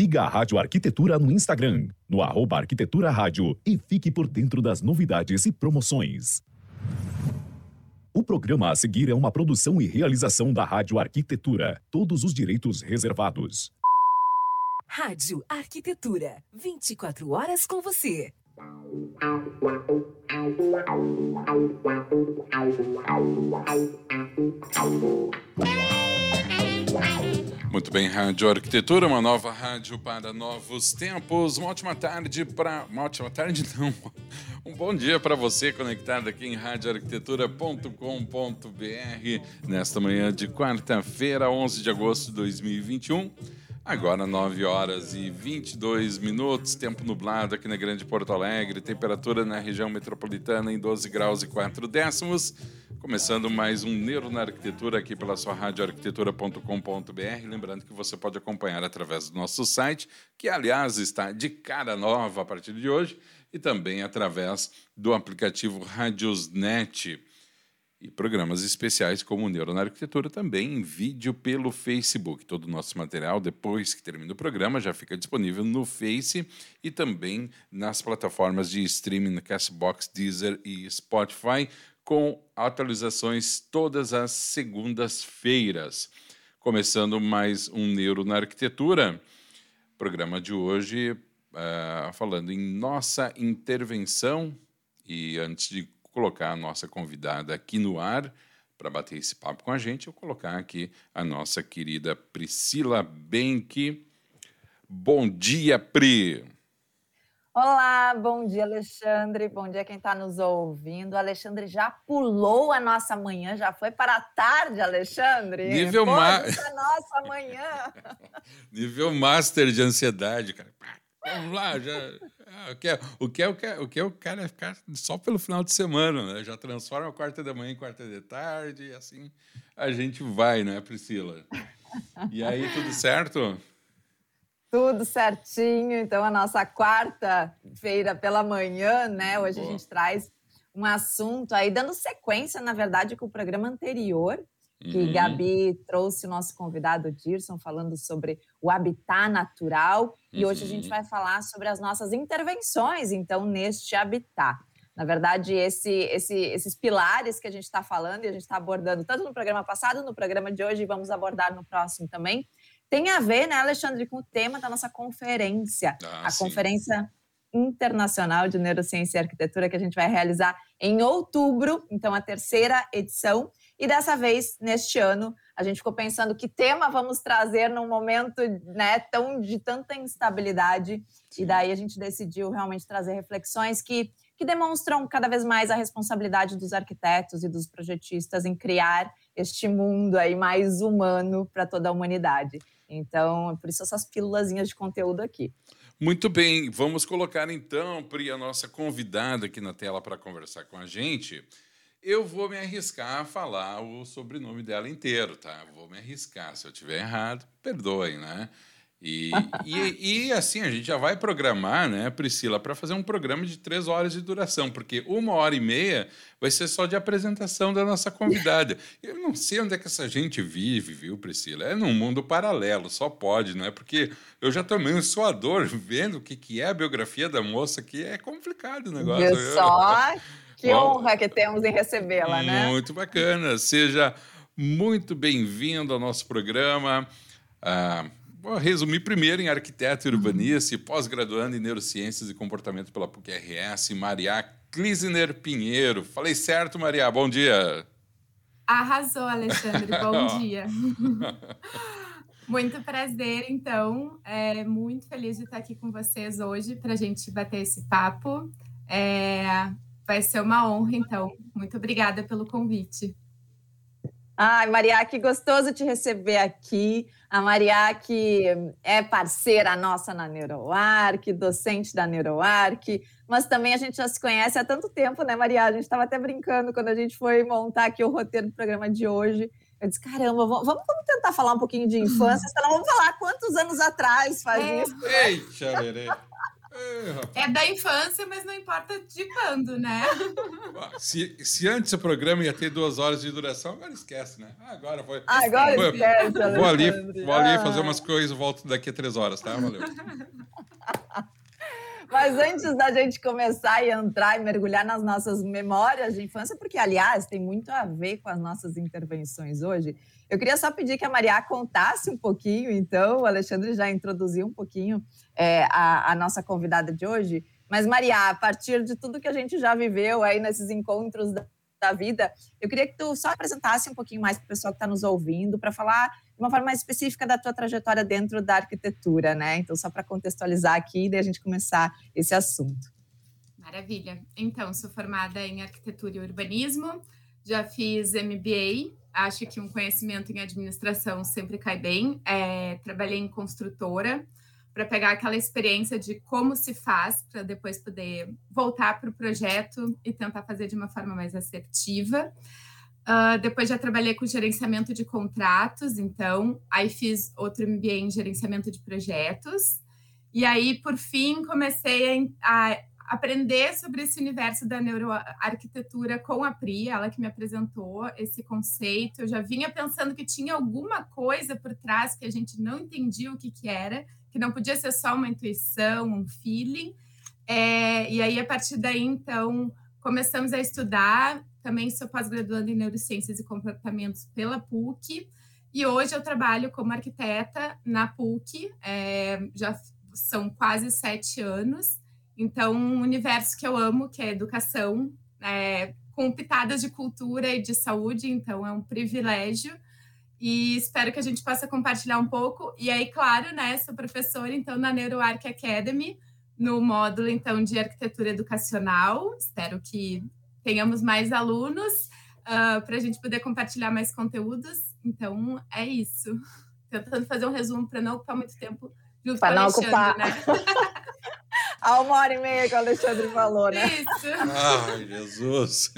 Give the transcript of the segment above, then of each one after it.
Siga a Rádio Arquitetura no Instagram, no arroba Arquitetura Rádio e fique por dentro das novidades e promoções. O programa a seguir é uma produção e realização da Rádio Arquitetura. Todos os direitos reservados. Rádio Arquitetura. 24 horas com você. Muito bem, Rádio Arquitetura, uma nova rádio para novos tempos. Uma ótima tarde para. Uma ótima tarde, não. Um bom dia para você conectado aqui em radioarquitetura.com.br nesta manhã de quarta-feira, 11 de agosto de 2021. Agora 9 horas e 22 minutos, tempo nublado aqui na Grande Porto Alegre, temperatura na região metropolitana em 12 graus e 4 décimos. Começando mais um Neuro na Arquitetura aqui pela sua rádio arquitetura.com.br. Lembrando que você pode acompanhar através do nosso site, que aliás está de cara nova a partir de hoje, e também através do aplicativo Radiosnet e programas especiais como o Neuro na Arquitetura também em vídeo pelo Facebook. Todo o nosso material, depois que termina o programa, já fica disponível no Face e também nas plataformas de streaming no Castbox, Deezer e Spotify com atualizações todas as segundas-feiras. Começando mais um Neuro na Arquitetura, programa de hoje uh, falando em nossa intervenção. E antes de colocar a nossa convidada aqui no ar para bater esse papo com a gente, eu colocar aqui a nossa querida Priscila Benck. Bom dia, Pri! Olá, bom dia, Alexandre. Bom dia quem está nos ouvindo. O Alexandre já pulou a nossa manhã, já foi para a tarde, Alexandre. Nível ma... nossa manhã. Nível master de ansiedade, cara. Vamos lá, já. Ah, o que, é, o, que é, o, que é, o que é o cara ficar só pelo final de semana, né? Já transforma a quarta da manhã em quarta de tarde, e assim a gente vai, né, Priscila? E aí, tudo certo? Tudo certinho. Então, a nossa quarta-feira pela manhã, né? Hoje Boa. a gente traz um assunto aí, dando sequência, na verdade, com o programa anterior, que uhum. Gabi trouxe o nosso convidado Dirson falando sobre o habitat natural. Uhum. E hoje a gente uhum. vai falar sobre as nossas intervenções, então, neste habitat. Na verdade, esse, esse, esses pilares que a gente está falando e a gente está abordando tanto no programa passado, no programa de hoje, e vamos abordar no próximo também, tem a ver, né, Alexandre, com o tema da nossa conferência, ah, a sim. Conferência Internacional de Neurociência e Arquitetura, que a gente vai realizar em outubro, então a terceira edição. E dessa vez, neste ano, a gente ficou pensando que tema vamos trazer num momento né, tão de tanta instabilidade. E daí a gente decidiu realmente trazer reflexões que, que demonstram cada vez mais a responsabilidade dos arquitetos e dos projetistas em criar este mundo aí mais humano para toda a humanidade. Então, por isso essas pílulas de conteúdo aqui. Muito bem, vamos colocar então, Pri, a nossa convidada aqui na tela para conversar com a gente. Eu vou me arriscar a falar o sobrenome dela inteiro, tá? Vou me arriscar. Se eu tiver errado, perdoem, né? E, e, e, assim, a gente já vai programar, né, Priscila, para fazer um programa de três horas de duração, porque uma hora e meia vai ser só de apresentação da nossa convidada. Eu não sei onde é que essa gente vive, viu, Priscila? É num mundo paralelo, só pode, não é? Porque eu já tomei um suador vendo o que, que é a biografia da moça, que é complicado o negócio. Viu só? Que Bom, honra que temos em recebê-la, né? Muito bacana. Seja muito bem-vindo ao nosso programa. Ah, Vou resumir primeiro em arquiteto e urbanista e pós-graduando em neurociências e comportamento pela PUC-RS, Maria Klisner Pinheiro. Falei certo, Maria? Bom dia. Arrasou, Alexandre. Bom dia. muito prazer, então. É muito feliz de estar aqui com vocês hoje para a gente bater esse papo. É, vai ser uma honra, então. Muito obrigada pelo convite. Ai, Maria, que gostoso te receber aqui. A Maria, que é parceira nossa na NeuroArc, docente da NeuroArc, mas também a gente já se conhece há tanto tempo, né, Maria? A gente estava até brincando quando a gente foi montar aqui o roteiro do programa de hoje. Eu disse, caramba, vamos, vamos tentar falar um pouquinho de infância, senão vamos falar quantos anos atrás faz é. isso. Eita, É da infância, mas não importa de quando, né? Se, se antes o programa ia ter duas horas de duração, agora esquece, né? Ah, agora foi. Ah, agora Vou- esquece, Vou ali, vou ali Ah. fazer umas coisas, volto daqui a três horas, tá? Valeu. Mas antes da gente começar e entrar e mergulhar nas nossas memórias de infância, porque, aliás, tem muito a ver com as nossas intervenções hoje, eu queria só pedir que a Maria contasse um pouquinho, então, o Alexandre já introduziu um pouquinho é, a, a nossa convidada de hoje. Mas, Maria, a partir de tudo que a gente já viveu aí nesses encontros da, da vida, eu queria que tu só apresentasse um pouquinho mais para o pessoal que está nos ouvindo, para falar de uma forma mais específica da tua trajetória dentro da arquitetura, né? Então, só para contextualizar aqui e daí a gente começar esse assunto. Maravilha. Então, sou formada em arquitetura e urbanismo, já fiz MBA, acho que um conhecimento em administração sempre cai bem. É, trabalhei em construtora para pegar aquela experiência de como se faz, para depois poder voltar para o projeto e tentar fazer de uma forma mais assertiva. Uh, depois já trabalhei com gerenciamento de contratos, então aí fiz outro MBA em gerenciamento de projetos. E aí, por fim, comecei a, a aprender sobre esse universo da neuroarquitetura com a Pri, ela que me apresentou esse conceito. Eu já vinha pensando que tinha alguma coisa por trás que a gente não entendia o que, que era, que não podia ser só uma intuição, um feeling. É, e aí, a partir daí, então, começamos a estudar. Também sou pós-graduanda em neurociências e comportamentos pela PUC. E hoje eu trabalho como arquiteta na PUC, é, já são quase sete anos. Então, um universo que eu amo, que é educação, é, com pitadas de cultura e de saúde, então é um privilégio. E espero que a gente possa compartilhar um pouco. E aí, claro, né, sou professora, então, na NeuroArc Academy, no módulo, então, de arquitetura educacional. Espero que tenhamos mais alunos uh, para a gente poder compartilhar mais conteúdos. Então, é isso. Tentando fazer um resumo para não ocupar muito tempo junto o não Alexandre, ocupar. né? Há uma hora e meia que o Alexandre falou, né? Isso. Ai, Jesus.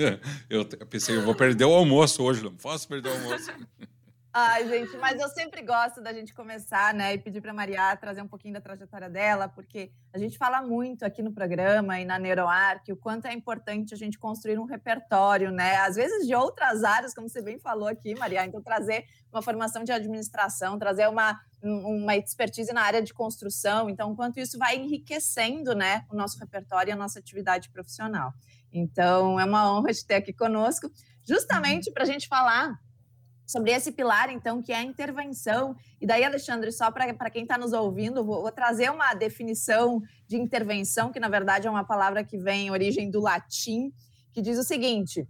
Eu pensei, eu vou perder o almoço hoje, não posso perder o almoço. Ai, gente, mas eu sempre gosto da gente começar, né, e pedir para Maria trazer um pouquinho da trajetória dela, porque a gente fala muito aqui no programa e na NeuroArc o quanto é importante a gente construir um repertório, né, às vezes de outras áreas, como você bem falou aqui, Maria, então trazer uma formação de administração, trazer uma, um- uma expertise na área de construção, então, quanto isso vai enriquecendo, né, o nosso repertório e a nossa atividade profissional. Então, é uma honra te ter aqui conosco, justamente para a gente falar sobre esse pilar, então, que é a intervenção. E daí, Alexandre, só para quem está nos ouvindo, vou, vou trazer uma definição de intervenção, que na verdade é uma palavra que vem origem do latim, que diz o seguinte: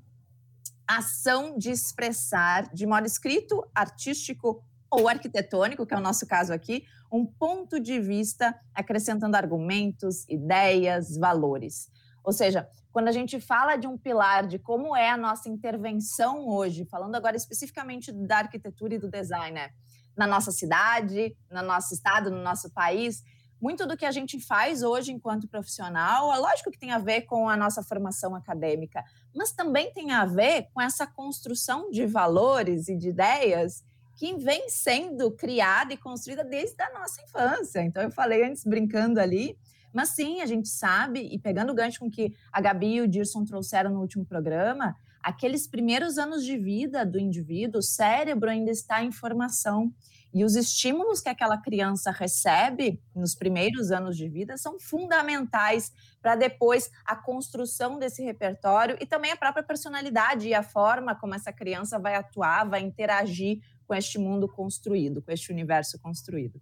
ação de expressar de modo escrito, artístico ou arquitetônico, que é o nosso caso aqui, um ponto de vista acrescentando argumentos, ideias, valores. Ou seja, quando a gente fala de um pilar de como é a nossa intervenção hoje, falando agora especificamente da arquitetura e do design, né? na nossa cidade, no nosso estado, no nosso país, muito do que a gente faz hoje enquanto profissional, é lógico que tem a ver com a nossa formação acadêmica, mas também tem a ver com essa construção de valores e de ideias que vem sendo criada e construída desde a nossa infância. Então, eu falei antes, brincando ali, mas sim, a gente sabe, e pegando o gancho com que a Gabi e o Dirson trouxeram no último programa, aqueles primeiros anos de vida do indivíduo, o cérebro ainda está em formação. E os estímulos que aquela criança recebe nos primeiros anos de vida são fundamentais para depois a construção desse repertório e também a própria personalidade e a forma como essa criança vai atuar, vai interagir com este mundo construído, com este universo construído.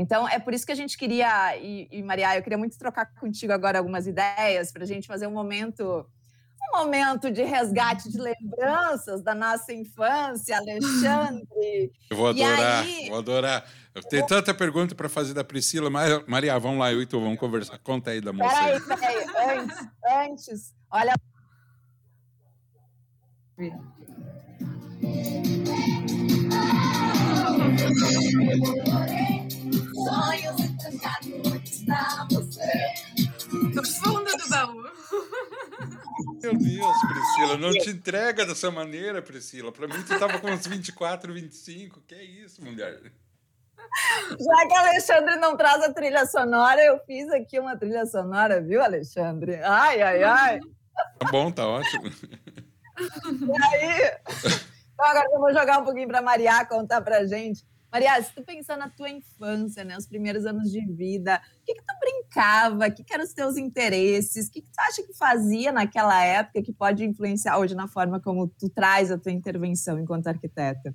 Então, é por isso que a gente queria, e, e Maria, eu queria muito trocar contigo agora algumas ideias para a gente fazer um momento um momento de resgate de lembranças da nossa infância, Alexandre. Eu vou adorar, aí- vou adorar. Eu tenho tanta pergunta para fazer da Priscila, mas Maria, vamos lá, eu e tu vamos conversar. Conta aí da moça. aí. Peraí, peraí, antes, antes, olha. Do fundo do baú. Meu Deus, Priscila, não te entrega dessa maneira, Priscila. Para mim, tu tava com uns 24, 25. Que é isso, mulher? Já que Alexandre não traz a trilha sonora, eu fiz aqui uma trilha sonora, viu, Alexandre? Ai, ai, ai. Tá bom, tá ótimo. E aí? Então agora eu vou jogar um pouquinho para Maria contar pra gente. Maria, se tu pensar na tua infância, né, os primeiros anos de vida, o que, que tu brincava? O que, que eram os teus interesses? O que, que tu acha que fazia naquela época que pode influenciar hoje na forma como tu traz a tua intervenção enquanto arquiteta?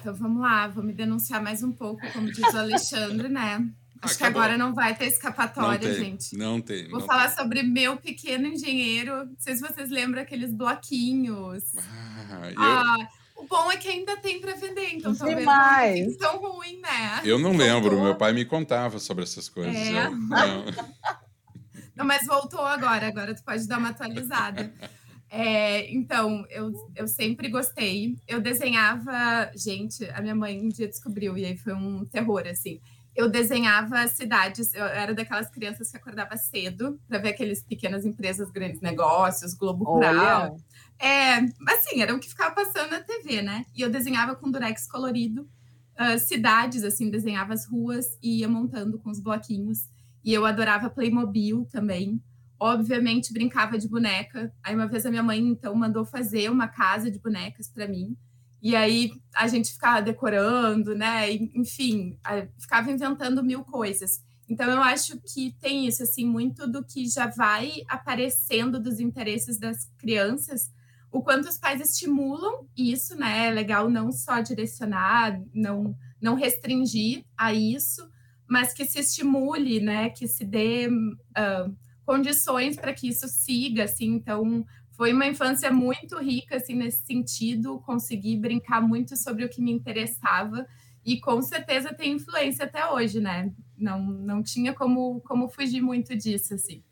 Então vamos lá, vou me denunciar mais um pouco, como diz o Alexandre, né? Acho Acabou. que agora não vai ter escapatória, não tem, gente. Não tem. Vou não falar tem. sobre meu pequeno engenheiro. Não sei se vocês lembram aqueles bloquinhos. Ah, eu... ah o bom é que ainda tem para vender, então talvez Demais. não tão ruim, né? Eu não lembro, meu pai me contava sobre essas coisas. É. Eu, não. não, mas voltou agora, agora tu pode dar uma atualizada. É, então, eu, eu sempre gostei. Eu desenhava, gente, a minha mãe um dia descobriu, e aí foi um terror, assim. Eu desenhava cidades, eu era daquelas crianças que acordava cedo para ver aqueles pequenas empresas, grandes negócios, Globo Rural. É, assim, era o que ficava passando na TV, né? E eu desenhava com durex colorido, uh, cidades, assim, desenhava as ruas e ia montando com os bloquinhos. E eu adorava Playmobil também. Obviamente, brincava de boneca. Aí, uma vez, a minha mãe, então, mandou fazer uma casa de bonecas para mim. E aí, a gente ficava decorando, né? Enfim, ficava inventando mil coisas. Então, eu acho que tem isso, assim, muito do que já vai aparecendo dos interesses das crianças o quanto os pais estimulam isso, né? É legal não só direcionar, não, não restringir a isso, mas que se estimule, né? Que se dê uh, condições para que isso siga, assim. Então, foi uma infância muito rica, assim, nesse sentido. Consegui brincar muito sobre o que me interessava e com certeza tem influência até hoje, né? Não, não tinha como, como fugir muito disso, assim.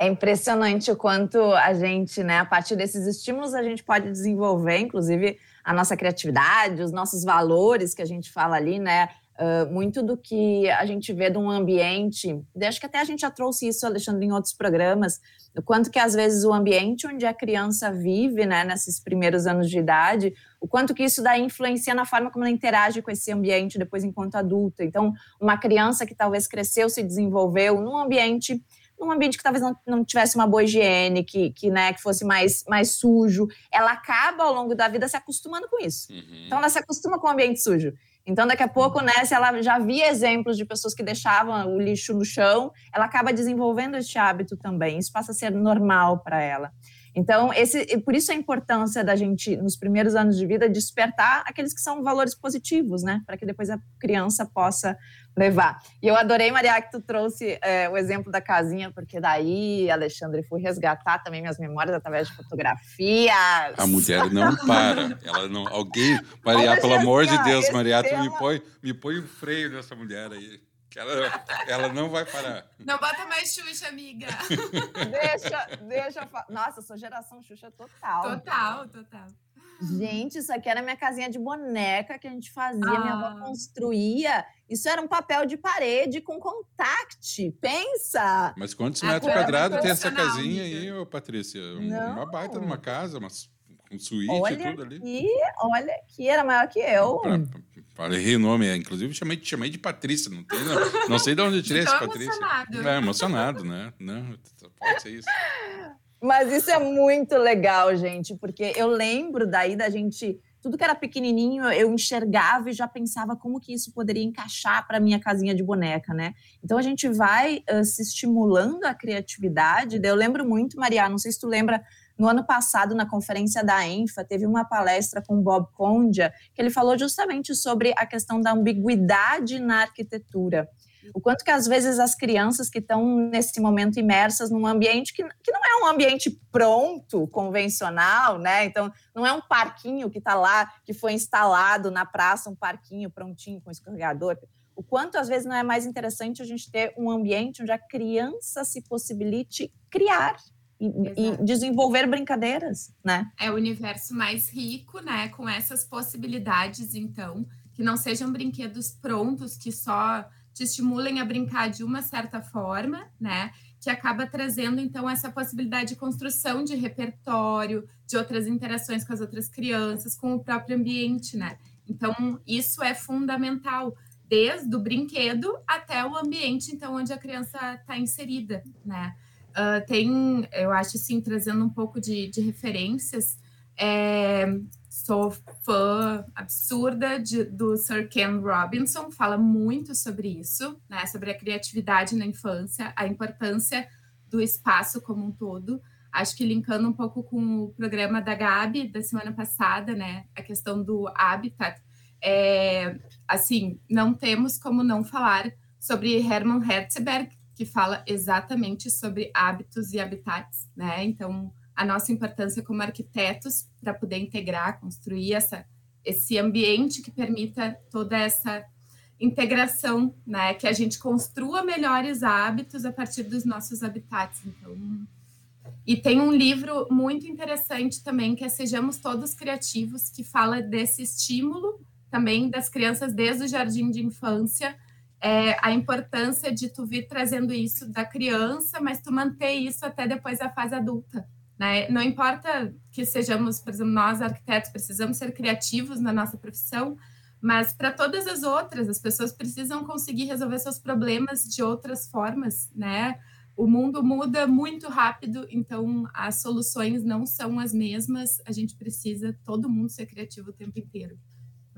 É impressionante o quanto a gente, né, a partir desses estímulos, a gente pode desenvolver, inclusive, a nossa criatividade, os nossos valores que a gente fala ali, né? Uh, muito do que a gente vê de um ambiente, acho que até a gente já trouxe isso, Alexandre, em outros programas, o quanto que às vezes o ambiente onde a criança vive, né, nesses primeiros anos de idade, o quanto que isso daí influencia na forma como ela interage com esse ambiente depois enquanto adulta. Então, uma criança que talvez cresceu, se desenvolveu num ambiente num ambiente que talvez não, não tivesse uma boa higiene, que, que, né, que fosse mais, mais sujo, ela acaba ao longo da vida se acostumando com isso. Uhum. Então ela se acostuma com o ambiente sujo. Então, daqui a pouco, né, se ela já via exemplos de pessoas que deixavam o lixo no chão, ela acaba desenvolvendo este hábito também. Isso passa a ser normal para ela. Então, esse, por isso a importância da gente, nos primeiros anos de vida, despertar aqueles que são valores positivos, né? Para que depois a criança possa levar. E eu adorei, Maria, que tu trouxe é, o exemplo da casinha, porque daí, Alexandre, fui resgatar também minhas memórias através de fotografias. A mulher não para. Ela não. Alguém, Maria, pelo amor de Deus, Maria, tu me põe, me põe um freio nessa mulher aí. Que ela, ela não vai parar. Não bota mais Xuxa, amiga. deixa, deixa. Nossa, eu sou geração Xuxa total. Total, total. Gente, isso aqui era minha casinha de boneca que a gente fazia, ah. minha avó ah. construía. Isso era um papel de parede com contact. Pensa! Mas quantos metros quadrados tem essa casinha aí, ô, Patrícia? Não. Uma baita numa casa, mas um suíte olha e tudo ali. Aqui, olha aqui, era maior que eu. Falei o nome, inclusive chamei, chamei de Patrícia, não, tem, não, não sei de onde eu tirei esse Patrícia. Emocionado. É, emocionado, né? Não, pode ser isso. Mas isso é muito legal, gente, porque eu lembro daí da gente. Tudo que era pequenininho, eu enxergava e já pensava como que isso poderia encaixar para minha casinha de boneca, né? Então a gente vai uh, se estimulando a criatividade. Eu lembro muito, Maria, não sei se tu lembra, no ano passado, na conferência da ENFA, teve uma palestra com Bob Condia, que ele falou justamente sobre a questão da ambiguidade na arquitetura. O quanto que às vezes as crianças que estão nesse momento imersas num ambiente que, que não é um ambiente pronto, convencional, né? Então, não é um parquinho que está lá, que foi instalado na praça, um parquinho prontinho com escorregador. O quanto às vezes não é mais interessante a gente ter um ambiente onde a criança se possibilite criar, e, e, desenvolver brincadeiras, né? É o universo mais rico, né? Com essas possibilidades, então, que não sejam brinquedos prontos, que só te estimulem a brincar de uma certa forma, né? Que acaba trazendo, então, essa possibilidade de construção de repertório, de outras interações com as outras crianças, com o próprio ambiente, né? Então, isso é fundamental, desde o brinquedo até o ambiente, então, onde a criança está inserida, né? Uh, tem, eu acho assim, trazendo um pouco de, de referências, é, sou fã absurda de, do Sir Ken Robinson, fala muito sobre isso, né? Sobre a criatividade na infância, a importância do espaço como um todo. Acho que linkando um pouco com o programa da Gabi da semana passada, né? A questão do habitat. É, assim, não temos como não falar sobre Hermann Hertzberg, que fala exatamente sobre hábitos e habitats, né? Então, a nossa importância como arquitetos para poder integrar, construir essa, esse ambiente que permita toda essa integração, né? Que a gente construa melhores hábitos a partir dos nossos habitats. Então, e tem um livro muito interessante também que é Sejamos Todos Criativos, que fala desse estímulo também das crianças desde o jardim de infância é, a importância de tu vir trazendo isso da criança, mas tu manter isso até depois da fase adulta. Né? Não importa que sejamos, por exemplo, nós arquitetos precisamos ser criativos na nossa profissão, mas para todas as outras, as pessoas precisam conseguir resolver seus problemas de outras formas, né? O mundo muda muito rápido, então as soluções não são as mesmas. A gente precisa todo mundo ser criativo o tempo inteiro.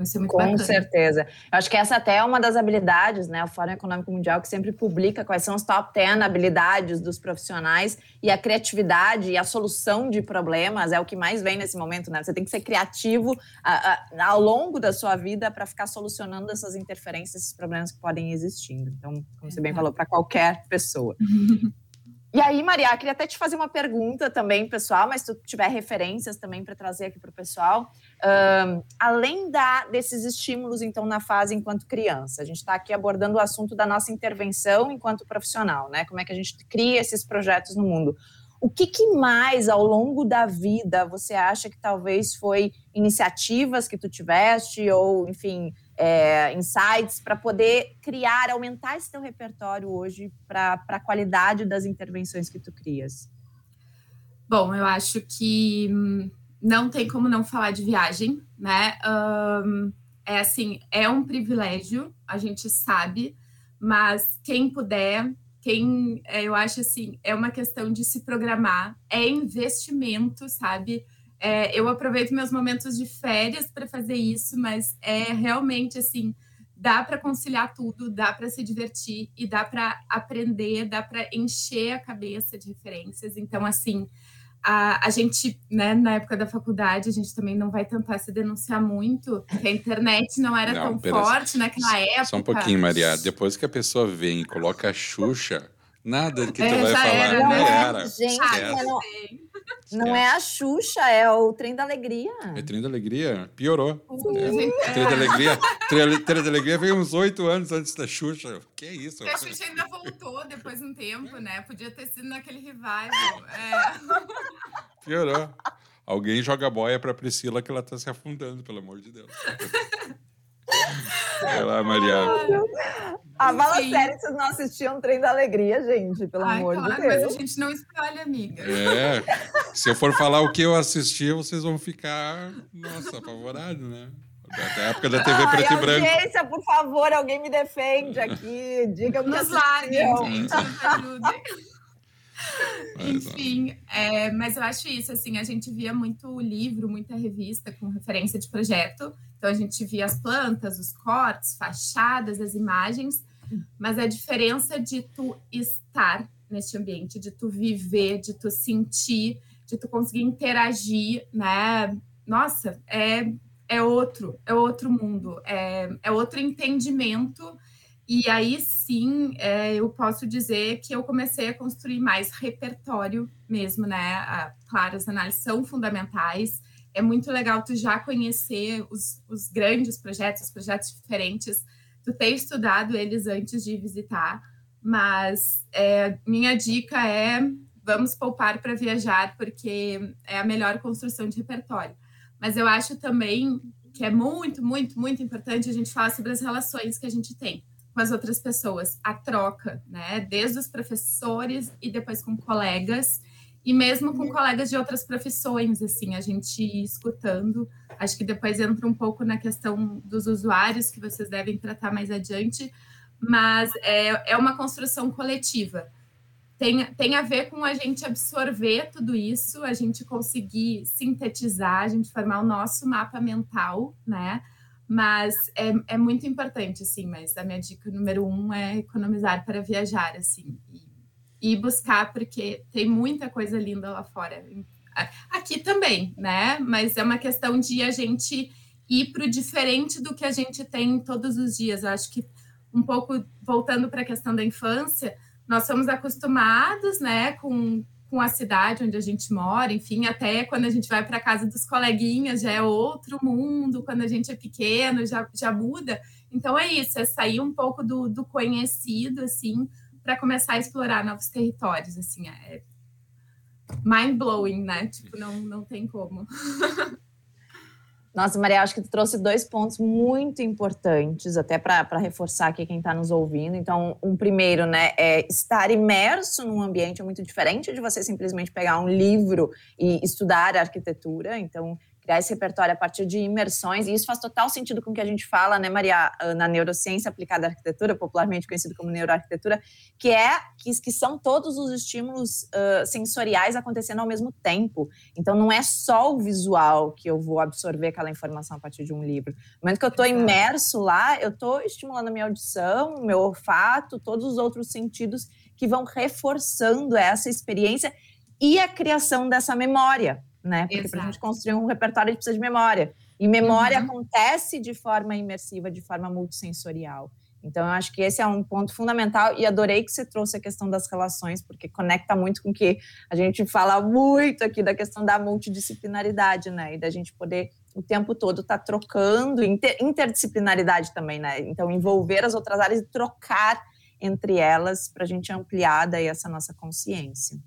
Vai ser muito Com bacana. certeza. Eu acho que essa até é uma das habilidades, né? O Fórum Econômico Mundial que sempre publica quais são os top 10 habilidades dos profissionais e a criatividade e a solução de problemas é o que mais vem nesse momento, né? Você tem que ser criativo a, a, ao longo da sua vida para ficar solucionando essas interferências, esses problemas que podem existindo. Então, como você bem falou, para qualquer pessoa. E aí, Maria, queria até te fazer uma pergunta também, pessoal, mas se tu tiver referências também para trazer aqui para o pessoal. Um, além da, desses estímulos, então, na fase enquanto criança, a gente está aqui abordando o assunto da nossa intervenção enquanto profissional, né? Como é que a gente cria esses projetos no mundo. O que, que, mais ao longo da vida você acha que talvez foi iniciativas que tu tiveste ou, enfim, é, insights para poder criar, aumentar esse teu repertório hoje para a qualidade das intervenções que tu crias? Bom, eu acho que hum, não tem como não falar de viagem, né? Um, é assim, é um privilégio, a gente sabe, mas quem puder, quem é, eu acho assim, é uma questão de se programar, é investimento, sabe? É, eu aproveito meus momentos de férias para fazer isso, mas é realmente assim, dá para conciliar tudo, dá para se divertir e dá para aprender, dá para encher a cabeça de referências. Então, assim, a, a gente, né, na época da faculdade, a gente também não vai tentar se denunciar muito, que a internet não era não, tão forte naquela época. Só um pouquinho, Maria. Depois que a pessoa vem e coloca a Xuxa, nada que tu é, vai falar era, não né? era. Gente, não, não é a Xuxa, é o Trem da Alegria. É Trem da Alegria? Piorou. É. Trem da Alegria. Trem, Trem da Alegria veio uns oito anos antes da Xuxa. Que é isso? a Xuxa ainda voltou depois de um tempo, né? Podia ter sido naquele revival. É. Piorou. Alguém joga boia pra Priscila que ela tá se afundando, pelo amor de Deus. Vai lá, Maria. A fala sério, vocês não assistiam Trem da Alegria, gente, pelo Ai, amor claro, de Deus. Mas a gente não escolhe, amiga. É. Se eu for falar o que eu assisti, vocês vão ficar, nossa, apavorados, né? Da época da TV Ai, preto e branco. Audiência, por favor, alguém me defende aqui. Diga o que Nos larguem, gente, nos ajudem. Enfim, é, mas eu acho isso, assim, a gente via muito livro, muita revista com referência de projeto, então a gente via as plantas, os cortes, fachadas, as imagens, mas a diferença de tu estar neste ambiente, de tu viver, de tu sentir, de tu conseguir interagir, né? Nossa, é, é outro, é outro mundo, é, é outro entendimento e aí sim, é, eu posso dizer que eu comecei a construir mais repertório mesmo, né? A, claro, as análises são fundamentais. É muito legal tu já conhecer os, os grandes projetos, os projetos diferentes, tu ter estudado eles antes de visitar. Mas é, minha dica é vamos poupar para viajar, porque é a melhor construção de repertório. Mas eu acho também que é muito, muito, muito importante a gente falar sobre as relações que a gente tem com as outras pessoas, a troca, né? Desde os professores e depois com colegas. E mesmo com colegas de outras profissões, assim, a gente escutando. Acho que depois entra um pouco na questão dos usuários, que vocês devem tratar mais adiante, mas é, é uma construção coletiva. Tem, tem a ver com a gente absorver tudo isso, a gente conseguir sintetizar, a gente formar o nosso mapa mental, né? Mas é, é muito importante, assim, mas a minha dica número um é economizar para viajar, assim, e buscar, porque tem muita coisa linda lá fora. Aqui também, né? Mas é uma questão de a gente ir para o diferente do que a gente tem todos os dias. Eu acho que um pouco voltando para a questão da infância, nós somos acostumados, né, com, com a cidade onde a gente mora, enfim, até quando a gente vai para casa dos coleguinhas já é outro mundo, quando a gente é pequeno já, já muda. Então é isso, é sair um pouco do, do conhecido, assim, para começar a explorar novos territórios, assim, é mind blowing, né? Tipo, não, não tem como. Nossa, Maria, acho que tu trouxe dois pontos muito importantes, até para reforçar aqui quem está nos ouvindo. Então, um primeiro, né, é estar imerso num ambiente muito diferente de você simplesmente pegar um livro e estudar arquitetura. Então, criar esse repertório a partir de imersões, e isso faz total sentido com o que a gente fala, né, Maria, ah, na neurociência aplicada à arquitetura, popularmente conhecido como neuroarquitetura, que é que, que são todos os estímulos uh, sensoriais acontecendo ao mesmo tempo. Então, não é só o visual que eu vou absorver aquela informação a partir de um livro. No momento que eu estou imerso lá, eu estou estimulando a minha audição, meu olfato, todos os outros sentidos que vão reforçando essa experiência e a criação dessa memória né? Porque para a gente construir um repertório, a gente precisa de memória. E memória uhum. acontece de forma imersiva, de forma multissensorial. Então, eu acho que esse é um ponto fundamental e adorei que você trouxe a questão das relações, porque conecta muito com o que a gente fala muito aqui da questão da multidisciplinaridade, né? E da gente poder o tempo todo estar tá trocando, inter, interdisciplinaridade também, né? Então, envolver as outras áreas e trocar entre elas para a gente ampliar daí essa nossa consciência.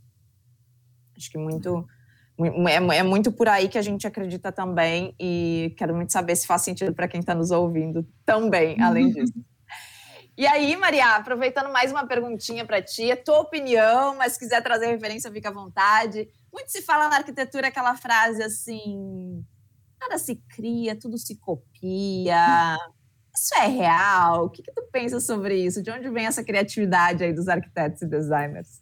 Acho que muito é, é, muito por aí que a gente acredita também e quero muito saber se faz sentido para quem está nos ouvindo também, além disso. E aí, Maria, aproveitando mais uma perguntinha para ti, é tua opinião, mas se quiser trazer referência, fica à vontade. Muito se fala na arquitetura aquela frase assim: nada se cria, tudo se copia. Isso é real? O que, que tu pensa sobre isso? De onde vem essa criatividade aí dos arquitetos e designers?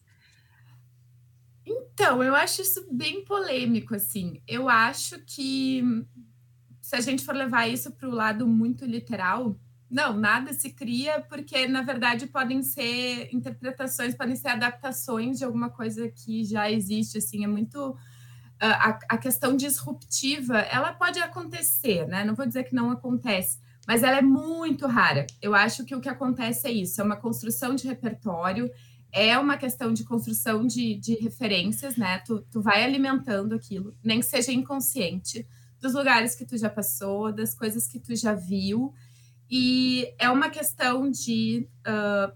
Então, eu acho isso bem polêmico, assim. Eu acho que se a gente for levar isso para o lado muito literal, não, nada se cria, porque na verdade podem ser interpretações, podem ser adaptações de alguma coisa que já existe, assim, é muito. A, a questão disruptiva, ela pode acontecer, né? Não vou dizer que não acontece, mas ela é muito rara. Eu acho que o que acontece é isso: é uma construção de repertório é uma questão de construção de, de referências, né? Tu, tu vai alimentando aquilo, nem que seja inconsciente, dos lugares que tu já passou, das coisas que tu já viu. E é uma questão de uh,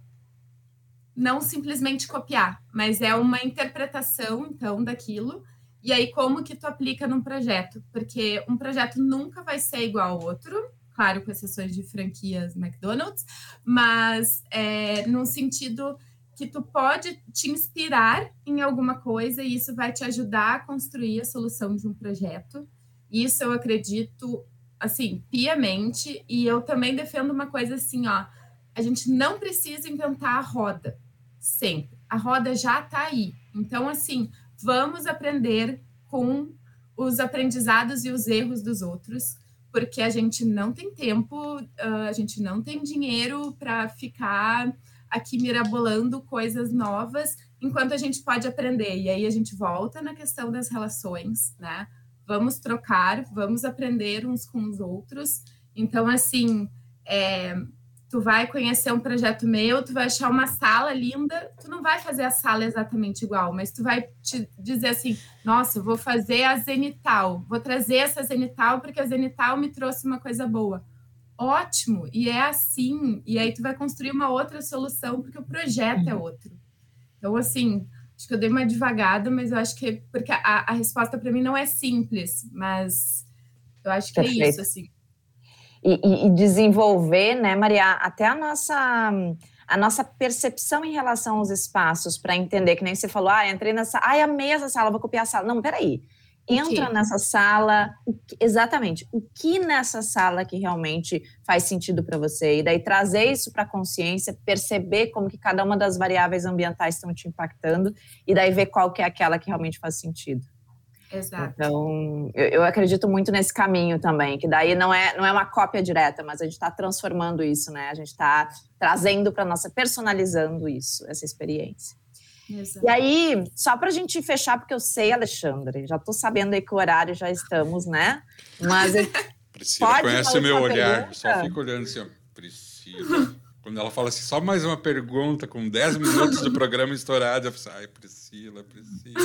não simplesmente copiar, mas é uma interpretação, então, daquilo. E aí, como que tu aplica num projeto? Porque um projeto nunca vai ser igual ao outro, claro, com exceções de franquias McDonald's, mas é, num sentido que tu pode te inspirar em alguma coisa e isso vai te ajudar a construir a solução de um projeto. Isso eu acredito, assim, piamente. E eu também defendo uma coisa assim, ó. A gente não precisa inventar a roda sempre. A roda já está aí. Então, assim, vamos aprender com os aprendizados e os erros dos outros, porque a gente não tem tempo, a gente não tem dinheiro para ficar aqui mirabolando coisas novas, enquanto a gente pode aprender. E aí a gente volta na questão das relações, né? Vamos trocar, vamos aprender uns com os outros. Então, assim, é, tu vai conhecer um projeto meu, tu vai achar uma sala linda, tu não vai fazer a sala exatamente igual, mas tu vai te dizer assim, nossa, vou fazer a zenital, vou trazer essa zenital porque a zenital me trouxe uma coisa boa ótimo, e é assim, e aí tu vai construir uma outra solução, porque o projeto é uhum. outro. Então, assim, acho que eu dei uma devagada, mas eu acho que, porque a, a resposta para mim não é simples, mas eu acho que Perfeito. é isso, assim. E, e, desenvolver, né, Maria, até a nossa a nossa percepção em relação aos espaços para entender, que nem você falou, ah, entrei nessa, ai, amei essa sala, vou copiar a sala. Não, peraí. Entra nessa sala, exatamente, o que nessa sala que realmente faz sentido para você? E daí trazer isso para a consciência, perceber como que cada uma das variáveis ambientais estão te impactando, e daí ver qual que é aquela que realmente faz sentido. Exato. Então, eu, eu, acredito muito nesse caminho também, que daí não é, não é uma cópia direta, mas a gente está transformando isso, né? A gente está trazendo para nossa, personalizando isso, essa experiência. Exato. E aí, só para a gente fechar, porque eu sei, Alexandre, já estou sabendo aí que o horário já estamos, né? Mas. Priscila pode conhece o meu olhar, pergunta? só fico olhando assim, ó, Priscila. Quando ela fala assim, só mais uma pergunta, com 10 minutos do programa estourado, eu falo assim, ai, Priscila, Priscila.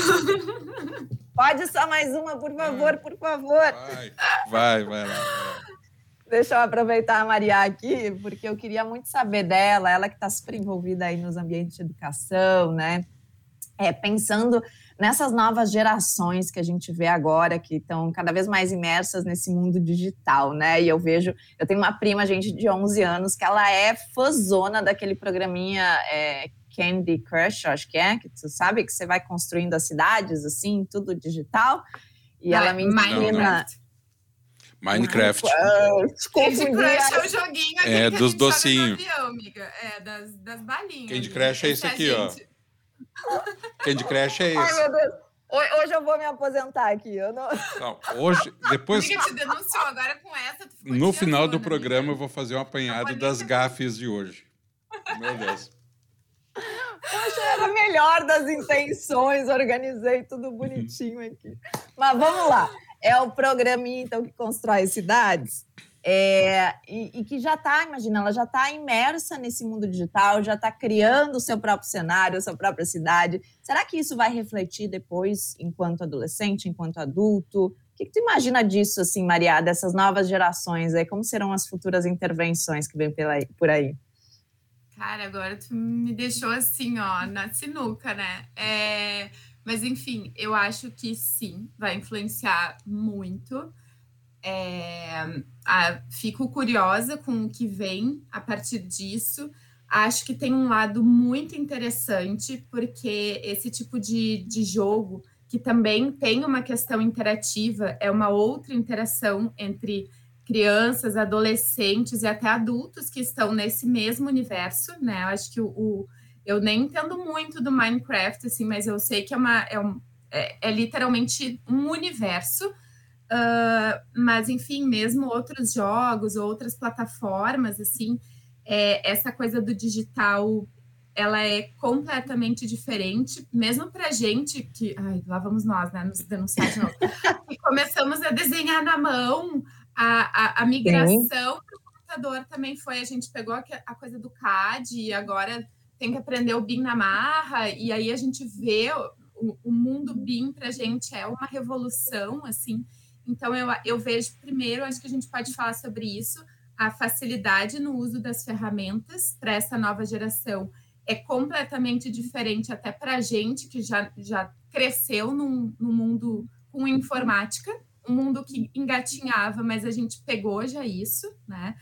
Pode só mais uma, por favor, por favor. Vai, vai, vai lá. Vai. Deixa eu aproveitar a Maria aqui, porque eu queria muito saber dela, ela que está super envolvida aí nos ambientes de educação, né? É, pensando nessas novas gerações que a gente vê agora, que estão cada vez mais imersas nesse mundo digital, né? E eu vejo, eu tenho uma prima, gente, de 11 anos, que ela é fãzona daquele programinha é, Candy Crush, acho que é, que tu sabe que você vai construindo as cidades, assim, tudo digital. E ela me ensina... Minecraft. Candy Crush é o joguinho é, dos docinhos. É, das, das balinhas. Candy Crush é isso aqui, ó. Candy Crush é isso. Ai, meu Deus. Hoje eu vou me aposentar aqui. Eu não... não hoje, depois. Amiga, te denunciou agora com essa. no final do programa, amiga. eu vou fazer um apanhado das gafes de hoje. Meu Deus. Poxa, era a melhor das intenções, organizei tudo bonitinho aqui. Mas vamos lá. É o programinha, então, que constrói cidades. É, e, e, que já está, imagina, ela já está imersa nesse mundo digital, já está criando o seu próprio cenário, a sua própria cidade. Será que isso vai refletir depois, enquanto adolescente, enquanto adulto? O que, que tu imagina disso, assim, Maria, dessas novas gerações? Aí? Como serão as futuras intervenções que vêm por aí? Cara, agora tu me deixou assim, ó, na sinuca, né? É, mas, enfim, eu acho que sim, vai influenciar muito. É, a, fico curiosa com o que vem a partir disso. Acho que tem um lado muito interessante, porque esse tipo de, de jogo, que também tem uma questão interativa, é uma outra interação entre crianças, adolescentes e até adultos que estão nesse mesmo universo, né? Eu acho que o, o eu nem entendo muito do Minecraft, assim, mas eu sei que é uma é, um, é, é literalmente um universo Uh, mas, enfim, mesmo outros jogos, outras plataformas, assim, é, essa coisa do digital, ela é completamente diferente, mesmo para gente que, ai, lá vamos nós, né, nos denunciar de novo, e começamos a desenhar na mão, a, a, a migração para o computador também foi, a gente pegou a, a coisa do CAD e agora tem que aprender o BIM na marra, e aí a gente vê o, o mundo BIM para a gente é uma revolução, assim, então, eu, eu vejo, primeiro, acho que a gente pode falar sobre isso, a facilidade no uso das ferramentas para essa nova geração é completamente diferente até para a gente que já, já cresceu num, num mundo com informática, um mundo que engatinhava, mas a gente pegou já isso, né?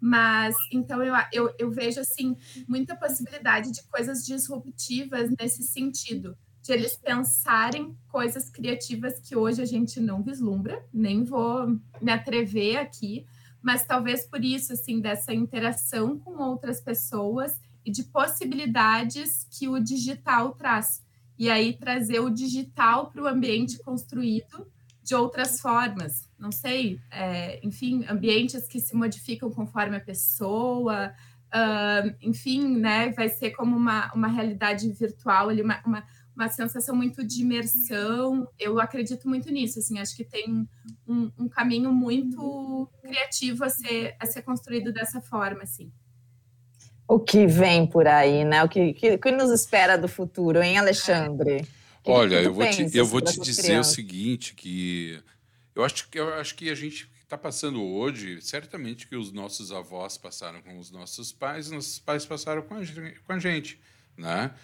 Mas então eu, eu, eu vejo assim muita possibilidade de coisas disruptivas nesse sentido de eles pensarem coisas criativas que hoje a gente não vislumbra, nem vou me atrever aqui, mas talvez por isso, assim, dessa interação com outras pessoas e de possibilidades que o digital traz. E aí trazer o digital para o ambiente construído de outras formas. Não sei, é, enfim, ambientes que se modificam conforme a pessoa, uh, enfim, né? Vai ser como uma, uma realidade virtual uma, uma uma sensação muito de imersão. Eu acredito muito nisso, assim, acho que tem um, um caminho muito criativo a ser, a ser construído dessa forma, assim. O que vem por aí, né? O que, que, que nos espera do futuro, hein, Alexandre? Que Olha, eu vou te, eu vou te dizer crianças? o seguinte, que eu acho que eu acho que a gente está passando hoje, certamente que os nossos avós passaram com os nossos pais, nossos pais passaram com a, com a gente, né?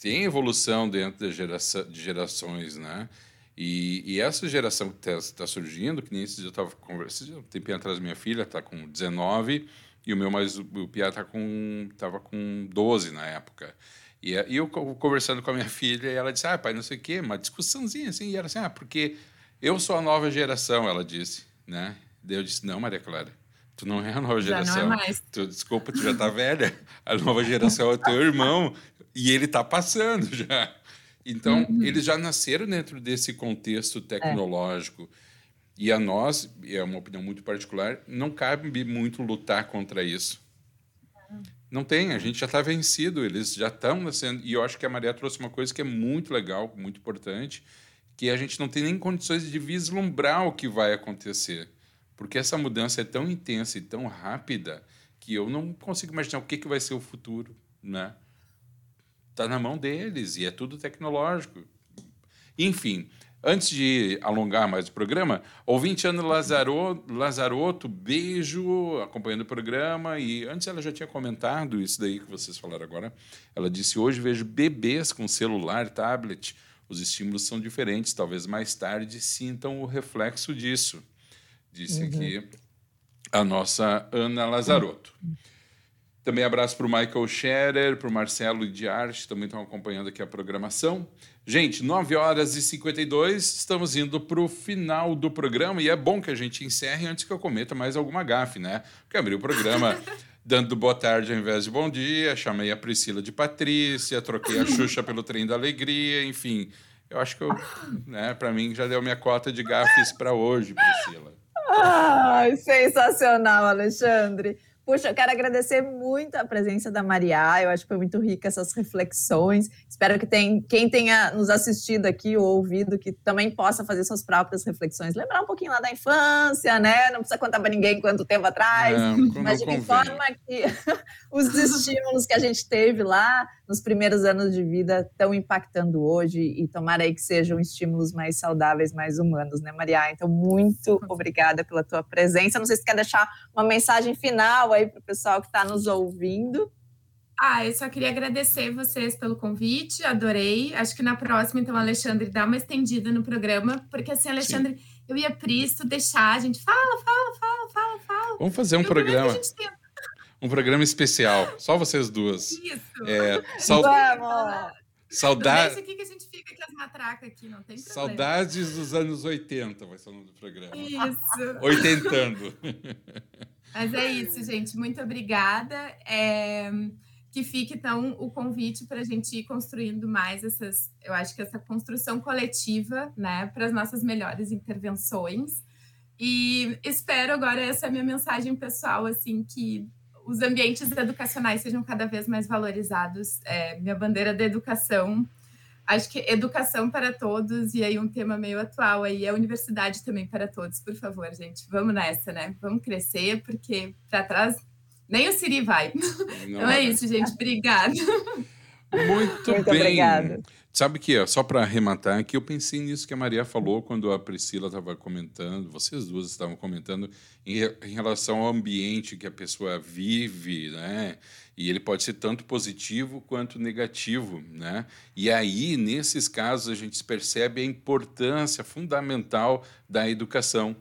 Tem evolução dentro de, geração, de gerações, né? E, e, essa geração que está tá surgindo, que nem esse dia eu estava conversando, um tempinho atrás, minha filha está com 19 E o meu mais o Pia tá com tava com 12 na época. E, e eu conversando com a minha filha, e ela disse: "Ah, pai, não sei o quê", uma discussãozinha assim, e ela assim: "Ah, porque eu sou a nova geração", ela disse, né? Daí eu disse: "Não, Maria Clara, tu não é a nova geração. Já não é mais. Tu, desculpa, tu já tá velha. A nova geração é o teu irmão e ele tá passando já". Então, uhum. eles já nasceram dentro desse contexto tecnológico. É. E a nós, é uma opinião muito particular, não cabe muito lutar contra isso. Não tem, a gente já está vencido, eles já estão nascendo. E eu acho que a Maria trouxe uma coisa que é muito legal, muito importante, que a gente não tem nem condições de vislumbrar o que vai acontecer. Porque essa mudança é tão intensa e tão rápida que eu não consigo imaginar o que, que vai ser o futuro. Né? Está na mão deles e é tudo tecnológico. Enfim, Antes de alongar mais o programa, ouvinte Ana Lazarotto, Lazarotto, beijo, acompanhando o programa. E antes ela já tinha comentado isso daí que vocês falaram agora. Ela disse: Hoje vejo bebês com celular, tablet. Os estímulos são diferentes. Talvez mais tarde sintam o reflexo disso. Disse uhum. aqui a nossa Ana Lazarotto. Uhum. Também abraço para o Michael Scherer, para o Marcelo de Arte, também estão acompanhando aqui a programação. Gente, 9 horas e 52, estamos indo para o final do programa e é bom que a gente encerre antes que eu cometa mais alguma gafe, né? Porque abri o programa dando boa tarde ao invés de bom dia, chamei a Priscila de Patrícia, troquei a Xuxa pelo trem da alegria, enfim. Eu acho que, né, para mim, já deu minha cota de gafes para hoje, Priscila. Ai, sensacional, Alexandre. Puxa, eu quero agradecer muito a presença da Maria. Eu acho que foi muito rica essas reflexões. Espero que tem, quem tenha nos assistido aqui ou ouvido que também possa fazer suas próprias reflexões. Lembrar um pouquinho lá da infância, né? Não precisa contar para ninguém quanto tempo atrás, não, mas de que forma que os estímulos que a gente teve lá nos primeiros anos de vida estão impactando hoje e tomara aí que sejam estímulos mais saudáveis, mais humanos, né, Maria? Então, muito obrigada pela tua presença. Não sei se quer deixar uma mensagem final aí para o pessoal que está nos ouvindo. Ah, eu só queria agradecer vocês pelo convite, adorei. Acho que na próxima, então, Alexandre, dá uma estendida no programa, porque assim, Alexandre, Sim. eu ia Pristo deixar a gente fala, fala, fala, fala, fala. Vamos fazer um programa um programa especial, só vocês duas. Isso. É, sal... Vamos! Saudades. aqui que a gente fica com as matracas aqui, não tem problema. Saudades dos anos 80, vai ser o nome do programa. Isso. Oitentando. Mas é isso, gente. Muito obrigada. É... Que fique, então, o convite para a gente ir construindo mais essas, eu acho que essa construção coletiva, né, para as nossas melhores intervenções. E espero agora, essa é a minha mensagem pessoal, assim, que os ambientes educacionais sejam cada vez mais valorizados. É, minha bandeira da educação, acho que educação para todos, e aí um tema meio atual aí, é universidade também para todos, por favor, gente. Vamos nessa, né? Vamos crescer, porque para trás nem o Siri vai. Não então é isso, gente. Obrigada. Muito, Muito bem. Obrigada. Sabe que, só para arrematar, que eu pensei nisso que a Maria falou quando a Priscila estava comentando, vocês duas estavam comentando, em, em, relação ao ambiente que a pessoa vive, né? E ele pode ser tanto positivo quanto negativo, né? E aí, nesses casos, a gente percebe a importância fundamental da educação,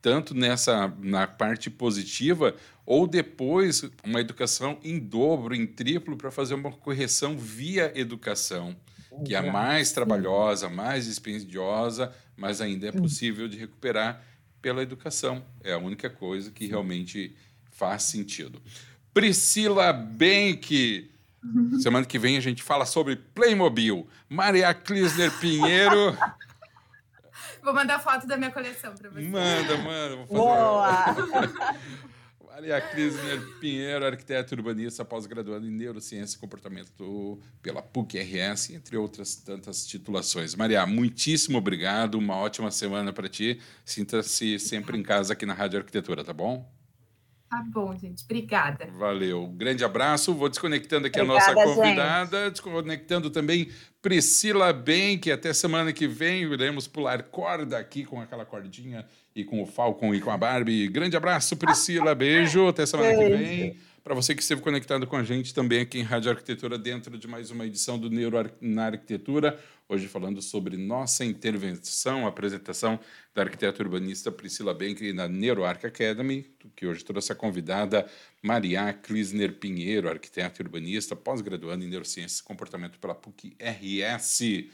tanto nessa na parte positiva ou depois uma educação em dobro, em triplo, para fazer uma correção via educação que é mais trabalhosa, mais dispendiosa, mas ainda é possível de recuperar pela educação. É a única coisa que realmente faz sentido. Priscila Benck. Semana que vem a gente fala sobre Playmobil. Maria Clisner Pinheiro. Vou mandar foto da minha coleção para você. Manda, manda. Vou fazer... Boa! Maria Crisner Pinheiro, arquiteto urbanista, pós-graduando em Neurociência e Comportamento pela PUC-RS, entre outras tantas titulações. Maria, muitíssimo obrigado, uma ótima semana para ti. Sinta-se sempre em casa aqui na Rádio Arquitetura, tá bom? Tá bom, gente. Obrigada. Valeu. Grande abraço. Vou desconectando aqui Obrigada, a nossa convidada, gente. desconectando também Priscila Bem, que até semana que vem iremos pular corda aqui com aquela cordinha e com o Falcon e com a Barbie. Grande abraço, Priscila. Beijo. Até semana Beijo. que vem. Para você que esteve conectado com a gente também aqui em Rádio Arquitetura, dentro de mais uma edição do Neuro na Arquitetura, hoje falando sobre nossa intervenção, apresentação da arquiteta urbanista Priscila Benke na NeuroArc Academy, que hoje trouxe a convidada Maria Klisner Pinheiro, arquiteta urbanista, pós-graduanda em Neurociências e Comportamento pela PUC-RS.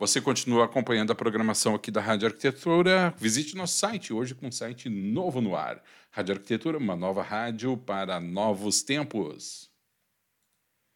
Você continua acompanhando a programação aqui da Rádio Arquitetura. Visite nosso site, hoje com um site novo no ar. Rádio Arquitetura, uma nova rádio para novos tempos.